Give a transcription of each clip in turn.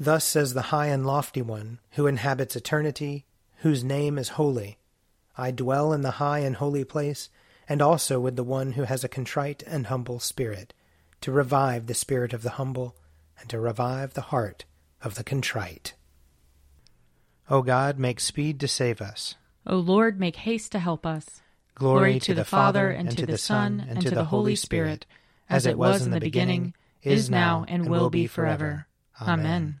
Thus says the high and lofty one, who inhabits eternity, whose name is holy. I dwell in the high and holy place, and also with the one who has a contrite and humble spirit, to revive the spirit of the humble, and to revive the heart of the contrite. O God, make speed to save us. O Lord, make haste to help us. Glory, Glory to the Father, and to the Son, and to the Holy Spirit, as it was in the beginning, is now, and will be forever. Amen.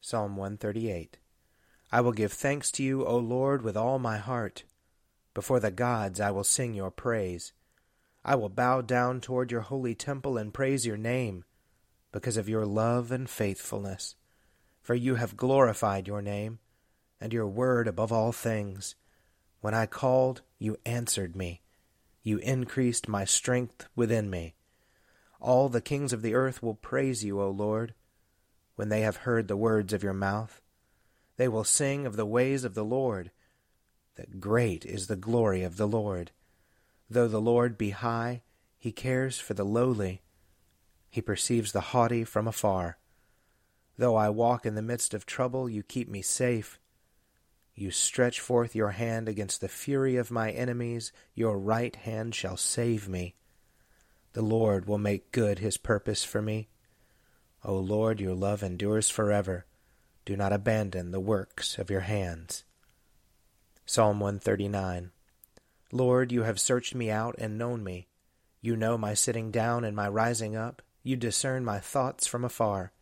Psalm 138 I will give thanks to you, O Lord, with all my heart. Before the gods I will sing your praise. I will bow down toward your holy temple and praise your name, because of your love and faithfulness. For you have glorified your name, and your word above all things. When I called, you answered me. You increased my strength within me. All the kings of the earth will praise you, O Lord, when they have heard the words of your mouth. They will sing of the ways of the Lord, that great is the glory of the Lord. Though the Lord be high, he cares for the lowly. He perceives the haughty from afar. Though I walk in the midst of trouble, you keep me safe. You stretch forth your hand against the fury of my enemies, your right hand shall save me. The Lord will make good his purpose for me. O Lord, your love endures forever. Do not abandon the works of your hands. Psalm 139 Lord, you have searched me out and known me. You know my sitting down and my rising up. You discern my thoughts from afar.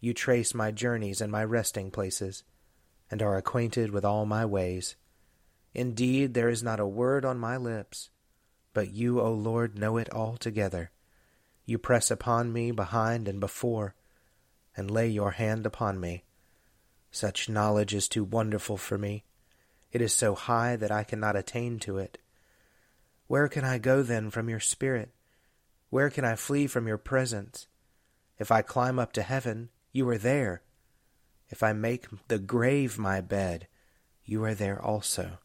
You trace my journeys and my resting places and are acquainted with all my ways. Indeed, there is not a word on my lips, but you, O Lord, know it altogether. You press upon me behind and before, and lay your hand upon me. Such knowledge is too wonderful for me. It is so high that I cannot attain to it. Where can I go then from your Spirit? Where can I flee from your presence? If I climb up to heaven, you are there. If I make the grave my bed, you are there also.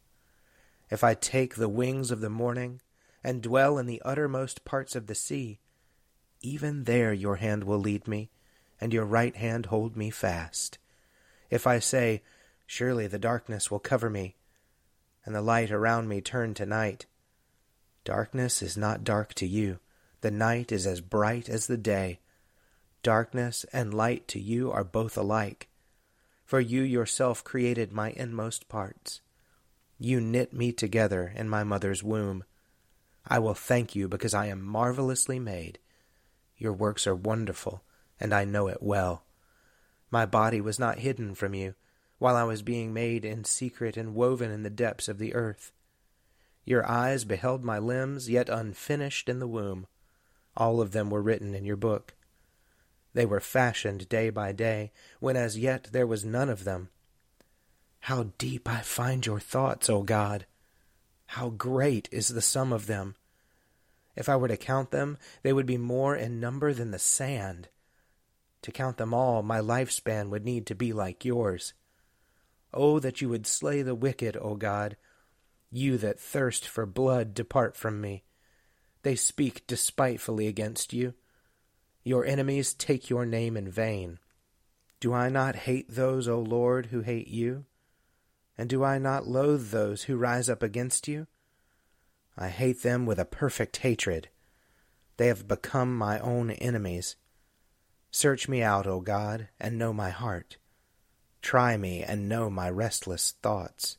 If I take the wings of the morning and dwell in the uttermost parts of the sea, even there your hand will lead me, and your right hand hold me fast. If I say, Surely the darkness will cover me, and the light around me turn to night, darkness is not dark to you. The night is as bright as the day. Darkness and light to you are both alike for you yourself created my inmost parts. You knit me together in my mother's womb. I will thank you because I am marvelously made. Your works are wonderful, and I know it well. My body was not hidden from you while I was being made in secret and woven in the depths of the earth. Your eyes beheld my limbs, yet unfinished in the womb. All of them were written in your book. They were fashioned day by day, when as yet there was none of them. How deep I find your thoughts, O God! How great is the sum of them! If I were to count them, they would be more in number than the sand. To count them all, my lifespan would need to be like yours. Oh, that you would slay the wicked, O God! You that thirst for blood, depart from me. They speak despitefully against you. Your enemies take your name in vain. Do I not hate those, O Lord, who hate you? And do I not loathe those who rise up against you? I hate them with a perfect hatred. They have become my own enemies. Search me out, O God, and know my heart. Try me and know my restless thoughts.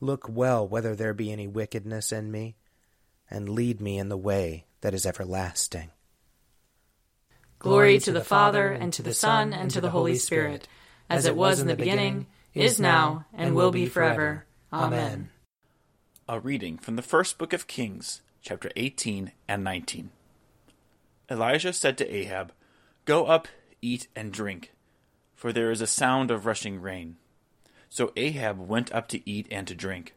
Look well whether there be any wickedness in me, and lead me in the way that is everlasting. Glory to the Father, and to the Son, and to the Holy Spirit, as it was in the beginning, is now, and will be forever. Amen. A reading from the first book of Kings, chapter 18 and 19. Elijah said to Ahab, Go up, eat and drink, for there is a sound of rushing rain. So Ahab went up to eat and to drink.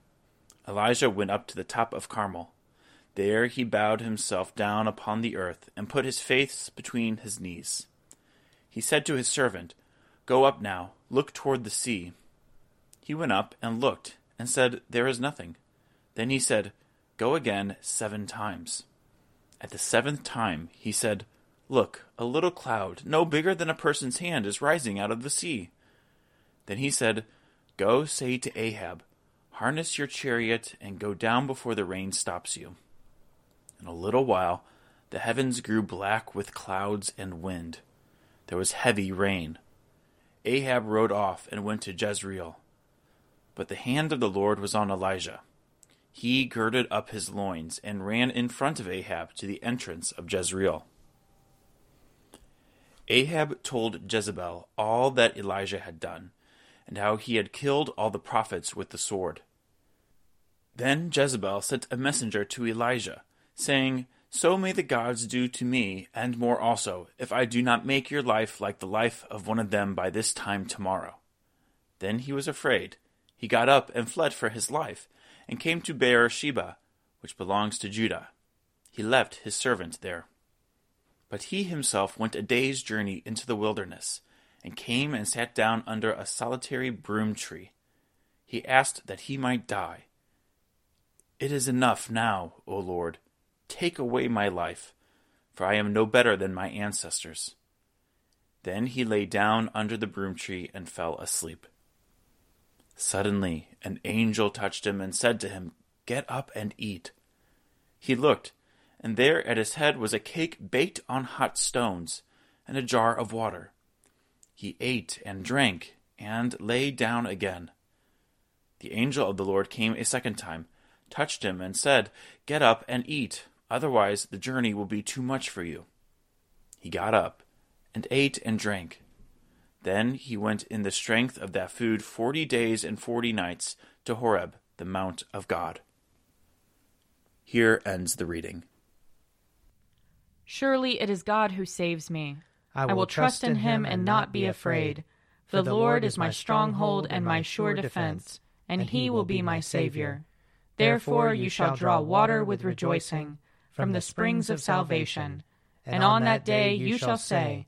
Elijah went up to the top of Carmel. There he bowed himself down upon the earth and put his face between his knees. He said to his servant, Go up now, look toward the sea. He went up and looked, and said, There is nothing. Then he said, Go again seven times. At the seventh time he said, Look, a little cloud, no bigger than a person's hand, is rising out of the sea. Then he said, Go say to Ahab, Harness your chariot and go down before the rain stops you. In a little while the heavens grew black with clouds and wind. There was heavy rain. Ahab rode off and went to Jezreel. But the hand of the Lord was on Elijah. He girded up his loins and ran in front of Ahab to the entrance of Jezreel. Ahab told Jezebel all that Elijah had done, and how he had killed all the prophets with the sword. Then Jezebel sent a messenger to Elijah, saying, So may the gods do to me, and more also, if I do not make your life like the life of one of them by this time tomorrow. Then he was afraid. He got up and fled for his life, and came to Beersheba, which belongs to Judah. He left his servant there. But he himself went a day's journey into the wilderness, and came and sat down under a solitary broom tree. He asked that he might die. It is enough now, O Lord. Take away my life, for I am no better than my ancestors. Then he lay down under the broom tree and fell asleep. Suddenly an angel touched him and said to him, Get up and eat. He looked, and there at his head was a cake baked on hot stones, and a jar of water. He ate and drank, and lay down again. The angel of the Lord came a second time touched him, and said, Get up and eat, otherwise the journey will be too much for you. He got up, and ate and drank. Then he went in the strength of that food forty days and forty nights to Horeb, the mount of God. Here ends the reading. Surely it is God who saves me. I will, I will trust in him and not be afraid. For the Lord is my stronghold and my sure defense, and he will be my Savior. Therefore you shall draw water with rejoicing from the springs of salvation. And on that day you shall say,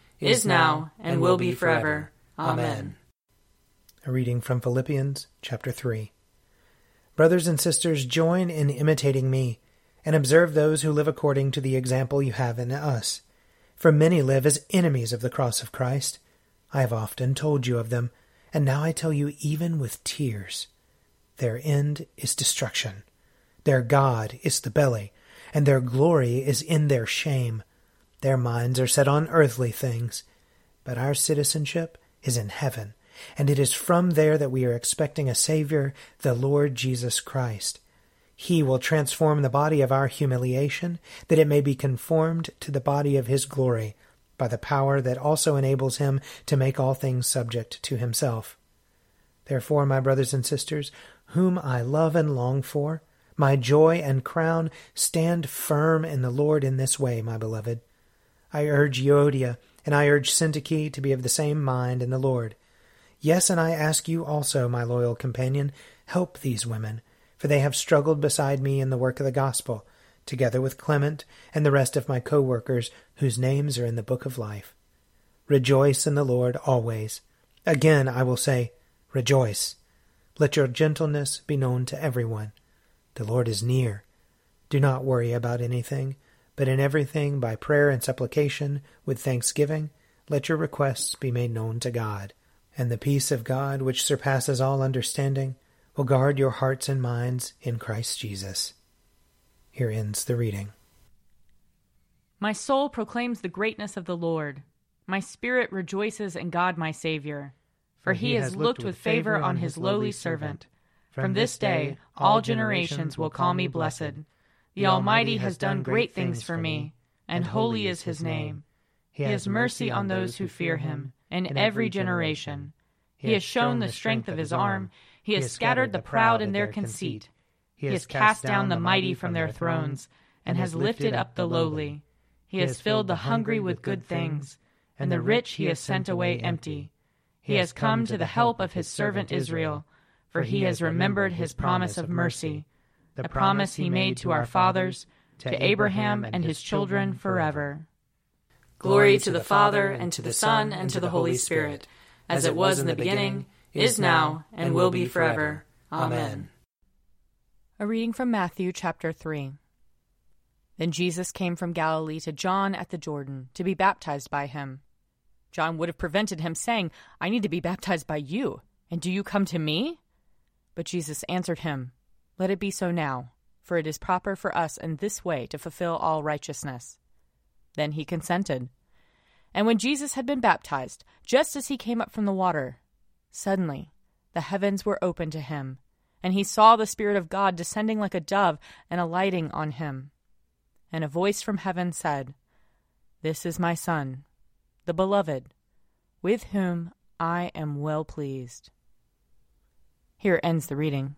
is now, and will be forever. Amen. A reading from Philippians chapter 3. Brothers and sisters, join in imitating me, and observe those who live according to the example you have in us. For many live as enemies of the cross of Christ. I have often told you of them, and now I tell you even with tears. Their end is destruction. Their God is the belly, and their glory is in their shame. Their minds are set on earthly things, but our citizenship is in heaven, and it is from there that we are expecting a Savior, the Lord Jesus Christ. He will transform the body of our humiliation, that it may be conformed to the body of his glory, by the power that also enables him to make all things subject to himself. Therefore, my brothers and sisters, whom I love and long for, my joy and crown, stand firm in the Lord in this way, my beloved. I urge Euodia and I urge Syntyche to be of the same mind in the Lord. Yes, and I ask you also, my loyal companion, help these women, for they have struggled beside me in the work of the gospel, together with Clement and the rest of my co-workers whose names are in the book of life. Rejoice in the Lord always. Again I will say, Rejoice. Let your gentleness be known to everyone. The Lord is near. Do not worry about anything, but in everything, by prayer and supplication, with thanksgiving, let your requests be made known to God. And the peace of God, which surpasses all understanding, will guard your hearts and minds in Christ Jesus. Here ends the reading. My soul proclaims the greatness of the Lord. My spirit rejoices in God my Savior for he has looked with favor on his lowly servant. From this day all generations will call me blessed. The Almighty has done great things for me, and holy is his name. He has mercy on those who fear him, in every generation. He has shown the strength of his arm. He has scattered the proud in their conceit. He has cast down the mighty from their thrones, and has lifted up the lowly. He has filled the hungry with good things, and the rich he has sent away empty. He has come to the help of his servant Israel, for he has remembered his promise of mercy, the promise he made to our fathers, to Abraham and his children forever. Glory to the Father, and to the Son, and to the Holy Spirit, as it was in the beginning, is now, and will be forever. Amen. A reading from Matthew chapter 3. Then Jesus came from Galilee to John at the Jordan to be baptized by him. John would have prevented him, saying, I need to be baptized by you, and do you come to me? But Jesus answered him, Let it be so now, for it is proper for us in this way to fulfill all righteousness. Then he consented. And when Jesus had been baptized, just as he came up from the water, suddenly the heavens were opened to him, and he saw the Spirit of God descending like a dove and alighting on him. And a voice from heaven said, This is my Son the beloved, with whom I am well pleased. Here ends the reading.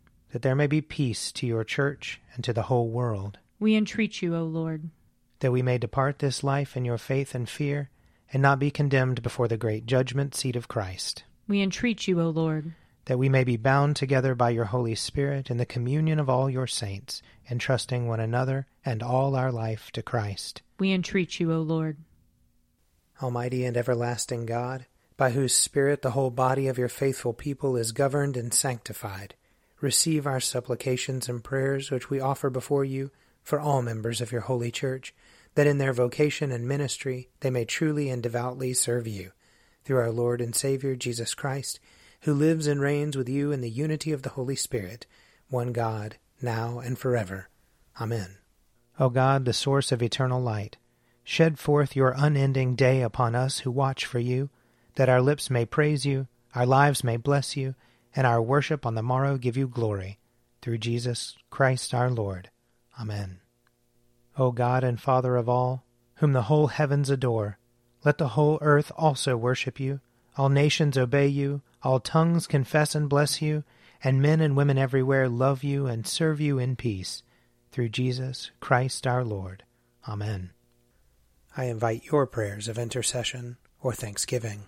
That there may be peace to your church and to the whole world. We entreat you, O Lord. That we may depart this life in your faith and fear, and not be condemned before the great judgment seat of Christ. We entreat you, O Lord that we may be bound together by your Holy Spirit in the communion of all your saints, entrusting one another and all our life to Christ. We entreat you, O Lord. Almighty and everlasting God, by whose Spirit the whole body of your faithful people is governed and sanctified, receive our supplications and prayers which we offer before you for all members of your holy church, that in their vocation and ministry they may truly and devoutly serve you. Through our Lord and Savior Jesus Christ, who lives and reigns with you in the unity of the Holy Spirit, one God, now and forever. Amen. O God, the source of eternal light, shed forth your unending day upon us who watch for you, that our lips may praise you, our lives may bless you, and our worship on the morrow give you glory. Through Jesus Christ our Lord. Amen. O God and Father of all, whom the whole heavens adore, let the whole earth also worship you, all nations obey you, all tongues confess and bless you, and men and women everywhere love you and serve you in peace. Through Jesus Christ our Lord. Amen. I invite your prayers of intercession or thanksgiving.